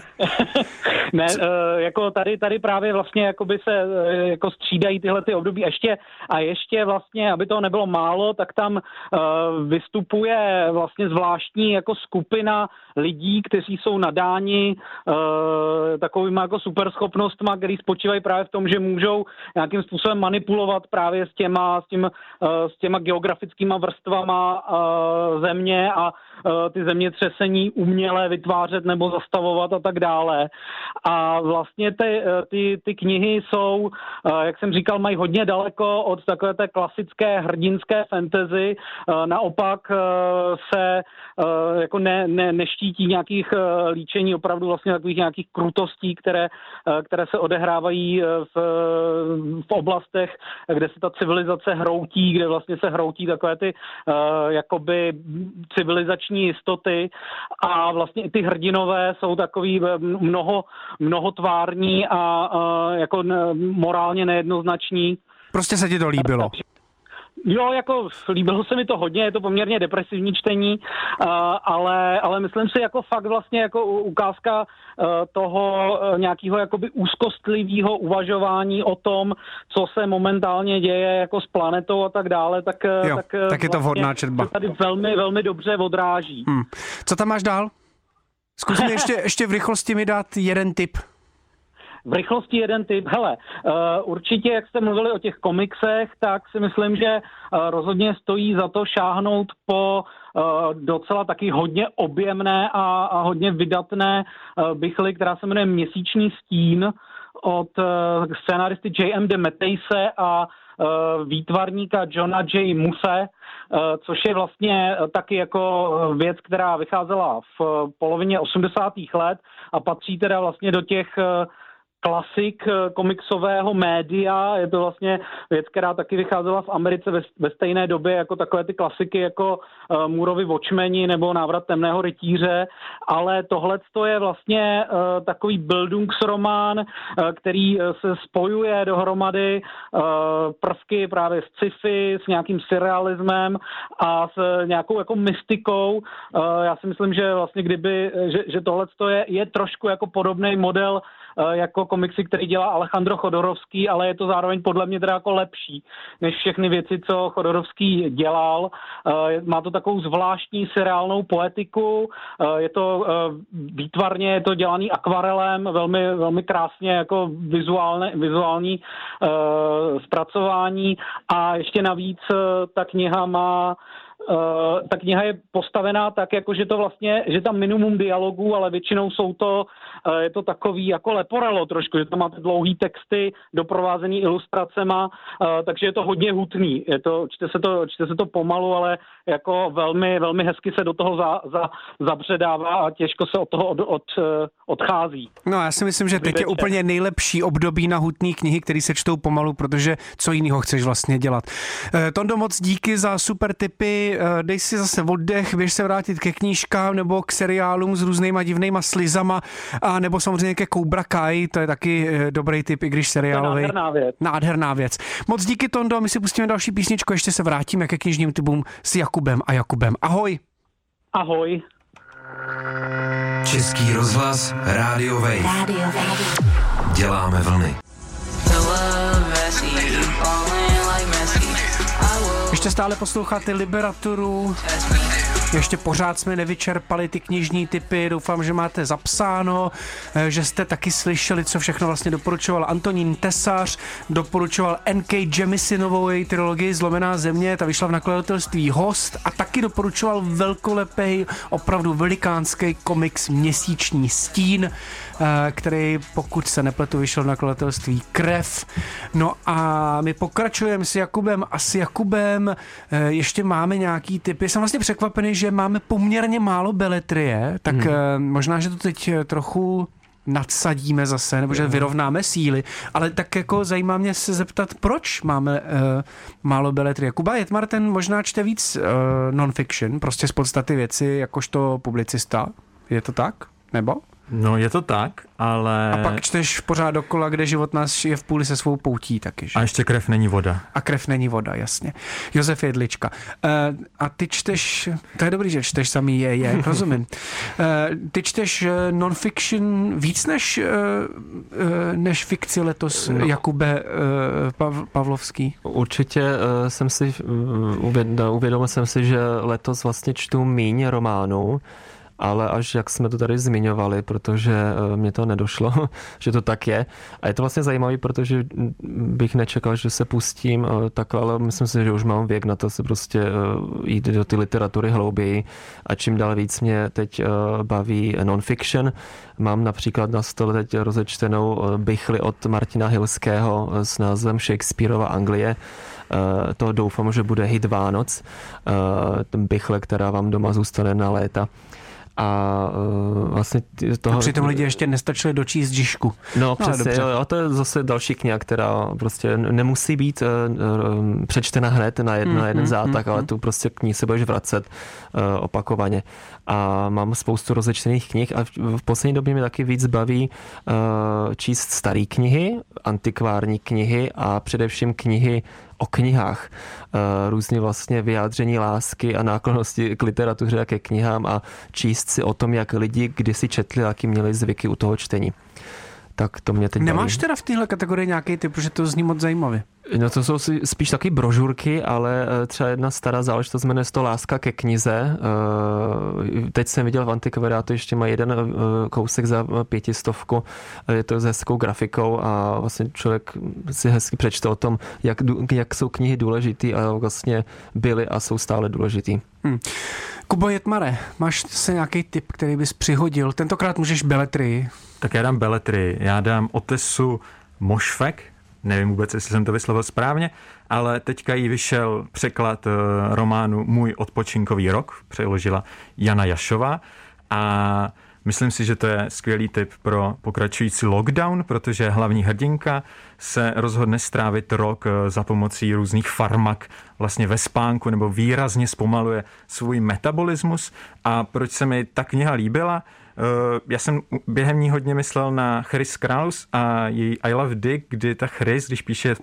ne, uh, jako tady, tady právě vlastně jakoby se uh, jako střídají tyhle ty období ještě a ještě vlastně, aby to nebylo málo, tak tam uh, vystupuje vlastně zvláštní jako skupina lidí, kteří jsou nadáni uh, takovýma jako superschopnostma, který spočívají právě v tom, že můžou nějakým způsobem manipulovat právě s těma, s, tím, uh, s těma geografickýma vrstvama uh, země a uh, ty zemětřesení uměle vytvářet nebo zastavovat a tak dále. A vlastně ty, ty, ty knihy jsou, jak jsem říkal, mají hodně daleko od takové té klasické hrdinské fantasy. Naopak se jako ne, ne, neštítí nějakých líčení opravdu vlastně takových nějakých krutostí, které, které se odehrávají v, v oblastech, kde se ta civilizace hroutí, kde vlastně se hroutí takové ty uh, jakoby civilizační jistoty a vlastně i ty hrdinové jsou takový mnoho, mnohotvární a uh, jako morálně nejednoznační. Prostě se ti to líbilo. Jo, jako líbilo se mi to hodně, je to poměrně depresivní čtení, uh, ale, ale myslím si jako fakt vlastně jako ukázka uh, toho uh, nějakého jakoby úzkostlivého uvažování o tom, co se momentálně děje jako s planetou a tak dále, tak, jo, tak, tak je to vlastně vhodná četba. tady velmi, velmi dobře odráží. Hmm. Co tam máš dál? Zkus mi ještě, ještě v rychlosti mi dát jeden tip. V rychlosti jeden typ. Hele, uh, určitě, jak jste mluvili o těch komiksech, tak si myslím, že uh, rozhodně stojí za to šáhnout po uh, docela taky hodně objemné a, a hodně vydatné bychly, která se jmenuje Měsíční stín od scénaristy J.M. de Metejse a výtvarníka Johna J. Muse, což je vlastně taky jako věc, která vycházela v polovině 80. let a patří teda vlastně do těch klasik eh, komiksového média. Je to vlastně věc, která taky vycházela v Americe ve, ve stejné době jako takové ty klasiky jako uh, Můrovi Watchmeni nebo Návrat temného rytíře, ale tohle je vlastně uh, takový Bildungsromán, uh, který se spojuje dohromady uh, prvky právě s sci-fi, s nějakým surrealismem a s nějakou jako mystikou. Uh, já si myslím, že vlastně kdyby, že, že tohle je, je trošku jako podobný model Eh, jako komiksy, který dělá Alejandro Chodorovský, ale je to zároveň podle mě teda jako lepší než všechny věci, co Chodorovský dělal. Eh, má to takovou zvláštní seriálnou poetiku, eh, je to výtvarně, je to dělaný akvarelem, velmi, velmi krásně jako vizuálne, vizuální zpracování a ještě navíc ta kniha má Uh, ta kniha je postavená tak, jako že to vlastně, že tam minimum dialogů, ale většinou jsou to, uh, je to takový jako leporelo trošku, že tam máte dlouhý texty doprovázený ilustracema, uh, takže je to hodně hutný. Je to, čte, se to, čte se to pomalu, ale jako velmi, velmi hezky se do toho za, za, zabředává a těžko se od toho od, od, odchází. No já si myslím, že teď je úplně nejlepší období na hutný knihy, které se čtou pomalu, protože co jiného chceš vlastně dělat. Tondo, moc díky za super tipy Eh, dej si zase oddech, běž se vrátit ke knížkám nebo k seriálům s různýma divnýma slizama, a nebo samozřejmě ke Cobra Kai, to je taky eh, dobrý typ, i když seriálový. Nádherná věc. Nádherná věc. Moc díky Tondo, my si pustíme další písničku, ještě se vrátíme ke knižním typům s Jakubem a Jakubem. Ahoj. Ahoj. Český rozhlas, rádio Wave. Radio Wave. Děláme vlny. Ještě stále posloucháte Liberaturu. Ještě pořád jsme nevyčerpali ty knižní typy, doufám, že máte zapsáno, eh, že jste taky slyšeli, co všechno vlastně doporučoval Antonín Tesař, doporučoval N.K. Jemissinovou její trilogii Zlomená země, ta vyšla v nakladatelství Host a taky doporučoval velkolepý, opravdu velikánský komiks Měsíční stín, který, pokud se nepletu, vyšel v nakladatelství Krev. No a my pokračujeme s Jakubem a s Jakubem eh, ještě máme nějaký typy. Jsem vlastně překvapený, že máme poměrně málo beletrie, tak hmm. možná, že to teď trochu nadsadíme zase, nebo že vyrovnáme síly, ale tak jako zajímá mě se zeptat, proč máme uh, málo beletrie. Kuba Jetmar ten možná čte víc uh, non-fiction, prostě z podstaty věci, jakožto publicista. Je to tak? Nebo? No je to tak, ale... A pak čteš pořád dokola, kde život nás je v půli se svou poutí taky. Že? A ještě krev není voda. A krev není voda, jasně. Josef Jedlička. Uh, a ty čteš, to je dobrý, že čteš samý je, je, rozumím. Uh, ty čteš eh, non-fiction víc než, uh, uh, než fikci letos, no. Jakube uh, Pav, Pavlovský? Určitě uh, jsem si, uh, uvědomil jsem si, že letos vlastně čtu míň románů, ale až jak jsme to tady zmiňovali, protože eh, mě to nedošlo, že to tak je. A je to vlastně zajímavé, protože bych nečekal, že se pustím eh, takhle, ale myslím si, že už mám věk na to se prostě eh, jít do ty literatury hlouběji a čím dál víc mě teď baví non-fiction. Mám například na stole teď rozečtenou bychli od Martina Hilského s názvem Shakespeareova Anglie. To doufám, že bude hit Vánoc. Ten která vám doma zůstane na léta a uh, vlastně toho... A přitom lidi ještě nestačili dočíst Žižku. No, no přesně, jo, a to je zase další kniha, která prostě nemusí být uh, přečtena hned na, jed, mm, na jeden mm, zátah, mm, ale mm. tu prostě knihy se budeš vracet uh, opakovaně. A mám spoustu rozečtených knih a v, v poslední době mi taky víc baví uh, číst staré knihy, antikvární knihy a především knihy o knihách. Eh, různě vlastně vyjádření lásky a náklonosti k literatuře a ke knihám a číst si o tom, jak lidi kdysi četli, jaký měli zvyky u toho čtení. Tak to mě teď Nemáš baví. teda v téhle kategorii nějaký typ, protože to zní moc zajímavě? No to jsou spíš taky brožurky, ale eh, třeba jedna stará záležitost jmenuje to Láska ke knize. Eh, teď jsem viděl v Antikvariátu, ještě má jeden eh, kousek za pětistovku. Je to s hezkou grafikou a vlastně člověk si hezky přečte o tom, jak, jak jsou knihy důležitý a vlastně byly a jsou stále důležitý. Hmm. Kubo Jetmare, máš se nějaký tip, který bys přihodil? Tentokrát můžeš beletry. Tak já dám beletry. Já dám Otesu Mošfek, nevím vůbec, jestli jsem to vyslovil správně, ale teďka jí vyšel překlad eh, románu Můj odpočinkový rok, přeložila Jana Jašová. A myslím si, že to je skvělý tip pro pokračující lockdown, protože hlavní hrdinka se rozhodne strávit rok eh, za pomocí různých farmak vlastně ve spánku nebo výrazně zpomaluje svůj metabolismus. A proč se mi ta kniha líbila, já jsem během ní hodně myslel na Chris Kraus a její I Love Dick, kdy ta Chris, když píše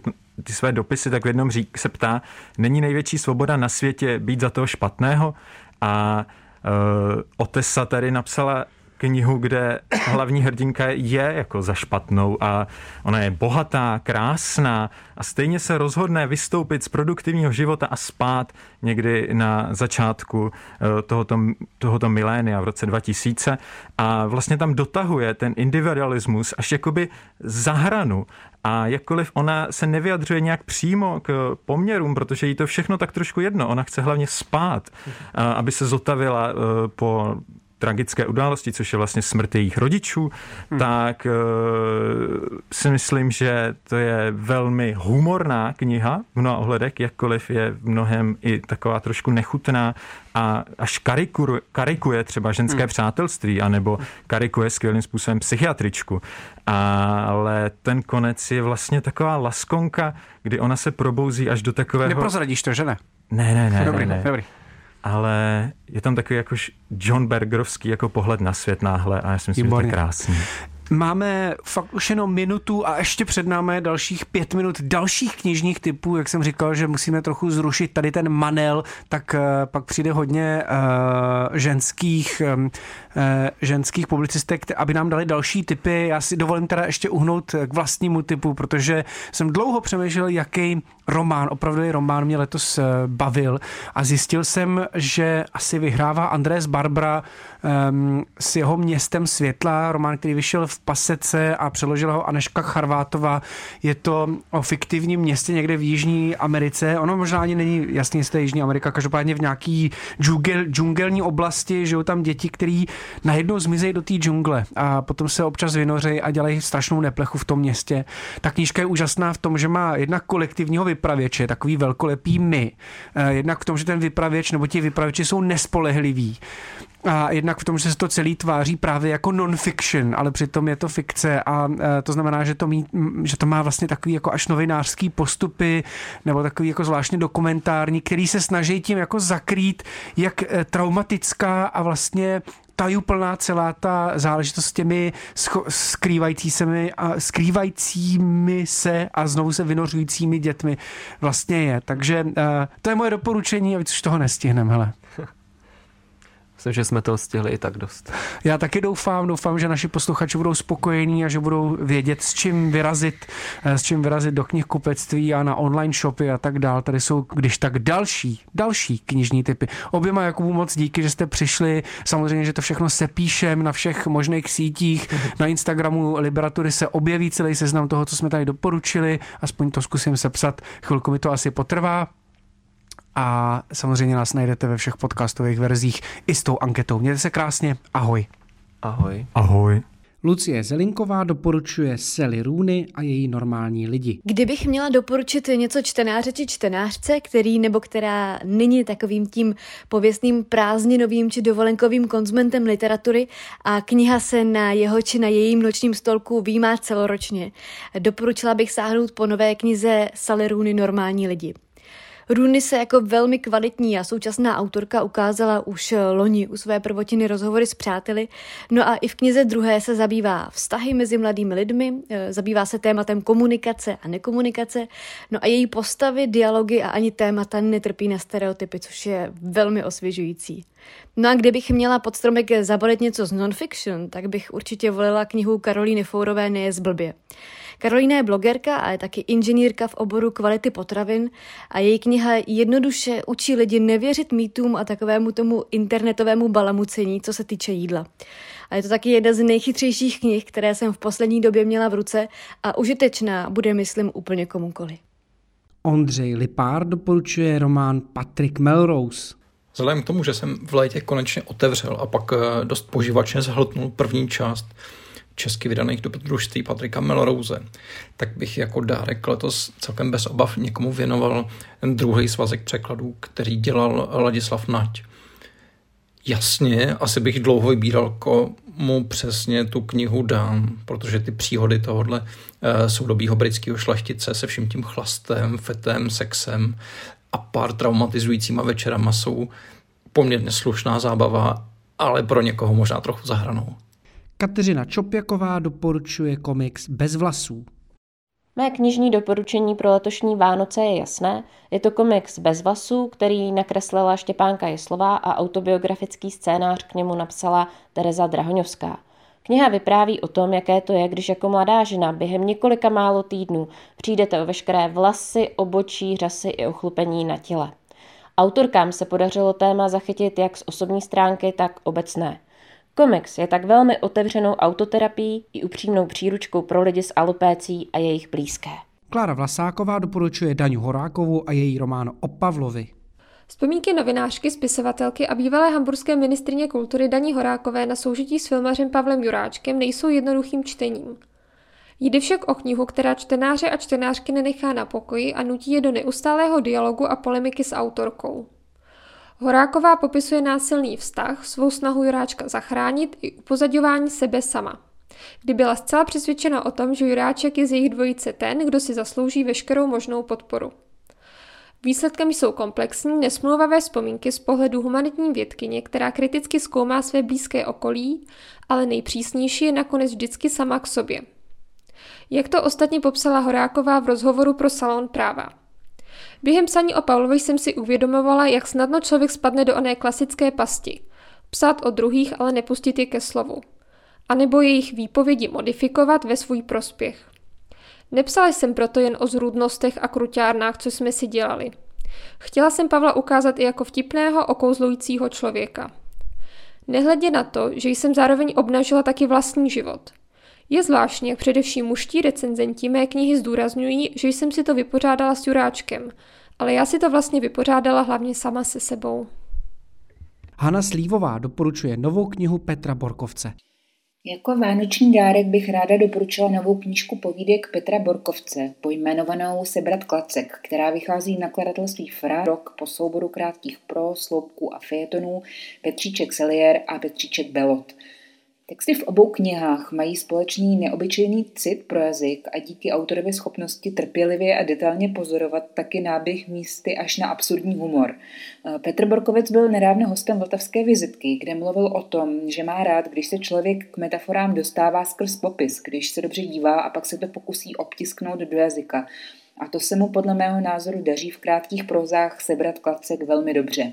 ty své dopisy, tak v jednom řík se ptá, není největší svoboda na světě být za toho špatného? A uh, Otessa tady napsala knihu, kde hlavní hrdinka je jako za špatnou a ona je bohatá, krásná a stejně se rozhodne vystoupit z produktivního života a spát někdy na začátku eh, tohoto, tohoto milénia v roce 2000 a vlastně tam dotahuje ten individualismus až jakoby za hranu a jakkoliv ona se nevyjadřuje nějak přímo k poměrům, protože jí to všechno tak trošku jedno, ona chce hlavně spát, eh, aby se zotavila eh, po tragické události, což je vlastně smrt jejich rodičů, hmm. tak uh, si myslím, že to je velmi humorná kniha v mnoha ohledech, jakkoliv je v mnohem i taková trošku nechutná a až karikuje, karikuje třeba ženské hmm. přátelství, anebo karikuje skvělým způsobem psychiatričku. Ale ten konec je vlastně taková laskonka, kdy ona se probouzí až do takového... Neprozradíš to, že ne? Ne, ne, ne. Dobrý, ne, ne. dobrý ale je tam takový jakož John Bergerovský jako pohled na svět náhle a já si myslím, Výborně. že to je krásný. Máme fakt už jenom minutu a ještě před námi dalších pět minut dalších knižních typů. Jak jsem říkal, že musíme trochu zrušit tady ten manel, tak uh, pak přijde hodně uh, ženských, uh, ženských publicistek, aby nám dali další typy. Já si dovolím teda ještě uhnout k vlastnímu typu, protože jsem dlouho přemýšlel, jaký román, opravdu román mě letos bavil a zjistil jsem, že asi vyhrává Andrés Barbara um, s jeho Městem světla, román, který vyšel v pasece a přeložila ho Aneška Charvátová. Je to o fiktivním městě někde v Jižní Americe. Ono možná ani není jasný, jestli je Jižní Amerika, každopádně v nějaký džungel, džungelní oblasti žijou tam děti, který najednou zmizejí do té džungle a potom se občas vynořejí a dělají strašnou neplechu v tom městě. Ta knížka je úžasná v tom, že má jednak kolektivního vypravěče, takový velkolepý my, eh, jednak v tom, že ten vypravěč nebo ti vypravěči jsou nespolehliví. A jednak v tom, že se to celý tváří právě jako non-fiction, ale přitom je to fikce a e, to znamená, že to, mí, že to má vlastně takový jako až novinářský postupy nebo takový jako zvláštně dokumentární, který se snaží tím jako zakrýt, jak e, traumatická a vlastně tajuplná celá ta záležitost s těmi skrývající se mi a skrývajícími se a znovu se vynořujícími dětmi vlastně je. Takže uh, to je moje doporučení a víc už toho nestihneme, hele. Myslím, že jsme to stihli i tak dost. Já taky doufám, doufám, že naši posluchači budou spokojení a že budou vědět, s čím vyrazit, eh, s čím vyrazit do knihkupectví a na online shopy a tak dál. Tady jsou, když tak další, další knižní typy. Oběma Jakubu moc díky, že jste přišli. Samozřejmě, že to všechno se píšem na všech možných sítích. Na Instagramu Liberatury se objeví celý seznam toho, co jsme tady doporučili. Aspoň to zkusím sepsat. Chvilku mi to asi potrvá a samozřejmě nás najdete ve všech podcastových verzích i s tou anketou. Mějte se krásně, ahoj. Ahoj. Ahoj. Lucie Zelinková doporučuje Sally Rooney a její normální lidi. Kdybych měla doporučit něco čtenáře či čtenářce, který nebo která není takovým tím pověstným prázdninovým či dovolenkovým konzumentem literatury a kniha se na jeho či na jejím nočním stolku výjímá celoročně, doporučila bych sáhnout po nové knize Sally Rooney Normální lidi. Runy se jako velmi kvalitní a současná autorka ukázala už loni u své prvotiny rozhovory s přáteli. No a i v knize druhé se zabývá vztahy mezi mladými lidmi, e, zabývá se tématem komunikace a nekomunikace. No a její postavy, dialogy a ani témata netrpí na stereotypy, což je velmi osvěžující. No a kdybych měla pod stromek zabalit něco z non-fiction, tak bych určitě volila knihu Karolíny Fourové Neje zblbě. Karolína je blogerka a je taky inženýrka v oboru kvality potravin a její kniha jednoduše učí lidi nevěřit mýtům a takovému tomu internetovému balamucení, co se týče jídla. A je to taky jedna z nejchytřejších knih, které jsem v poslední době měla v ruce a užitečná bude, myslím, úplně komukoli. Ondřej Lipár doporučuje román Patrick Melrose. Vzhledem k tomu, že jsem v létě konečně otevřel a pak eh, dost poživačně zhltnul první část česky vydaných dobrodružství Patrika Melrose, tak bych jako dárek letos celkem bez obav někomu věnoval druhý svazek překladů, který dělal Ladislav Nať. Jasně, asi bych dlouho vybíral, komu přesně tu knihu dám, protože ty příhody tohohle uh, soudobího britského šlechtice se vším tím chlastem, fetem, sexem a pár traumatizujícíma večerama jsou poměrně slušná zábava, ale pro někoho možná trochu zahranou. Kateřina Čopjaková doporučuje komiks Bez vlasů. Mé knižní doporučení pro letošní Vánoce je jasné. Je to komiks Bez vlasů, který nakreslila Štěpánka Jeslová a autobiografický scénář k němu napsala Tereza Drahoňovská. Kniha vypráví o tom, jaké to je, když jako mladá žena během několika málo týdnů přijdete o veškeré vlasy, obočí, řasy i ochlupení na těle. Autorkám se podařilo téma zachytit jak z osobní stránky, tak obecné – Komiks je tak velmi otevřenou autoterapií i upřímnou příručkou pro lidi s alopécí a jejich blízké. Klára Vlasáková doporučuje Daňu Horákovou a její román o Pavlovi. Vzpomínky novinářky, spisovatelky a bývalé hamburské ministrině kultury Daní Horákové na soužití s filmařem Pavlem Juráčkem nejsou jednoduchým čtením. Jde však o knihu, která čtenáře a čtenářky nenechá na pokoji a nutí je do neustálého dialogu a polemiky s autorkou. Horáková popisuje násilný vztah, svou snahu Juráčka zachránit i upozadování sebe sama. Kdy byla zcela přesvědčena o tom, že Juráček je z jejich dvojice ten, kdo si zaslouží veškerou možnou podporu. Výsledkem jsou komplexní, nesmluvavé vzpomínky z pohledu humanitní vědkyně, která kriticky zkoumá své blízké okolí, ale nejpřísnější je nakonec vždycky sama k sobě. Jak to ostatně popsala Horáková v rozhovoru pro Salon práva. Během psaní o Pavlovi jsem si uvědomovala, jak snadno člověk spadne do oné klasické pasti. Psát o druhých, ale nepustit je ke slovu. A nebo jejich výpovědi modifikovat ve svůj prospěch. Nepsala jsem proto jen o zrůdnostech a kruťárnách, co jsme si dělali. Chtěla jsem Pavla ukázat i jako vtipného, okouzlujícího člověka. Nehledě na to, že jsem zároveň obnažila taky vlastní život. Je zvláštní, jak především muští recenzenti mé knihy zdůrazňují, že jsem si to vypořádala s Juráčkem, ale já si to vlastně vypořádala hlavně sama se sebou. Hanna Slívová doporučuje novou knihu Petra Borkovce. Jako vánoční dárek bych ráda doporučila novou knížku povídek Petra Borkovce, pojmenovanou Sebrat klacek, která vychází v nakladatelství Fra rok po souboru krátkých pro, sloupků a fejetonů Petříček Selier a Petříček Belot – Texty v obou knihách mají společný neobyčejný cit pro jazyk a díky autorově schopnosti trpělivě a detailně pozorovat taky náběh místy až na absurdní humor. Petr Borkovec byl nedávno hostem Vltavské vizitky, kde mluvil o tom, že má rád, když se člověk k metaforám dostává skrz popis, když se dobře dívá a pak se to pokusí obtisknout do jazyka. A to se mu podle mého názoru daří v krátkých prozách sebrat klacek velmi dobře.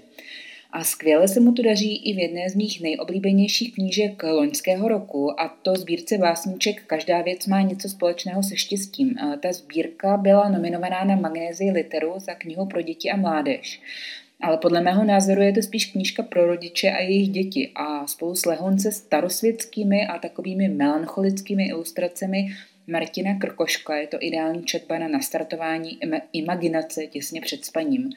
A skvěle se mu to daří i v jedné z mých nejoblíbenějších knížek loňského roku, a to sbírce básníček Každá věc má něco společného se štěstím. Ta sbírka byla nominovaná na Magnézii literu za knihu pro děti a mládež. Ale podle mého názoru je to spíš knížka pro rodiče a jejich děti a spolu s lehonce starosvětskými a takovými melancholickými ilustracemi Martina Krkoška je to ideální četba na nastartování imaginace těsně před spaním.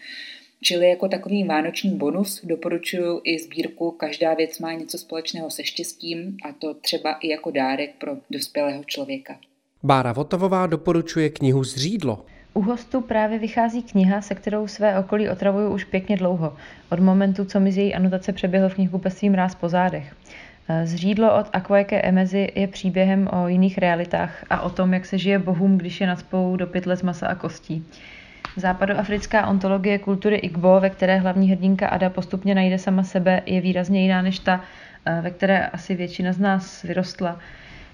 Čili jako takový vánoční bonus doporučuji i sbírku Každá věc má něco společného se štěstím a to třeba i jako dárek pro dospělého člověka. Bára Votavová doporučuje knihu Zřídlo. U hostů právě vychází kniha, se kterou své okolí otravuju už pěkně dlouho, od momentu, co mi z její anotace přeběhl v knihkupectví mráz po zádech. Zřídlo od Aquake Emezi je příběhem o jiných realitách a o tom, jak se žije bohům, když je nadspou do pytle z masa a kostí. Západoafrická ontologie kultury Igbo, ve které hlavní hrdinka Ada postupně najde sama sebe, je výrazně jiná než ta, eh, ve které asi většina z nás vyrostla.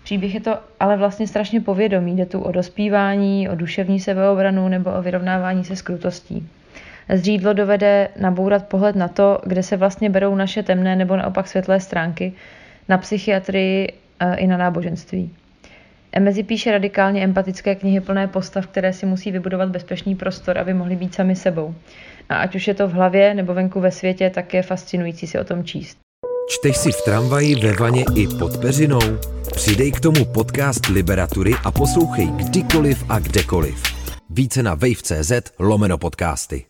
Příběh je to ale vlastně strašně povědomý. Jde tu o dospívání, o duševní sebeobranu nebo o vyrovnávání se s krutostí. Zřídlo dovede nabourat pohled na to, kde se vlastně berou naše temné nebo naopak světlé stránky, na psychiatrii eh, i na náboženství. Emezi píše radikálně empatické knihy plné postav, které si musí vybudovat bezpečný prostor, aby mohli být sami sebou. A ať už je to v hlavě nebo venku ve světě, tak je fascinující si o tom číst. Čteš si v tramvaji, ve vaně i pod peřinou? Přidej k tomu podcast Liberatury a poslouchej kdykoliv a kdekoliv. Více na wave.cz lomeno podcasty.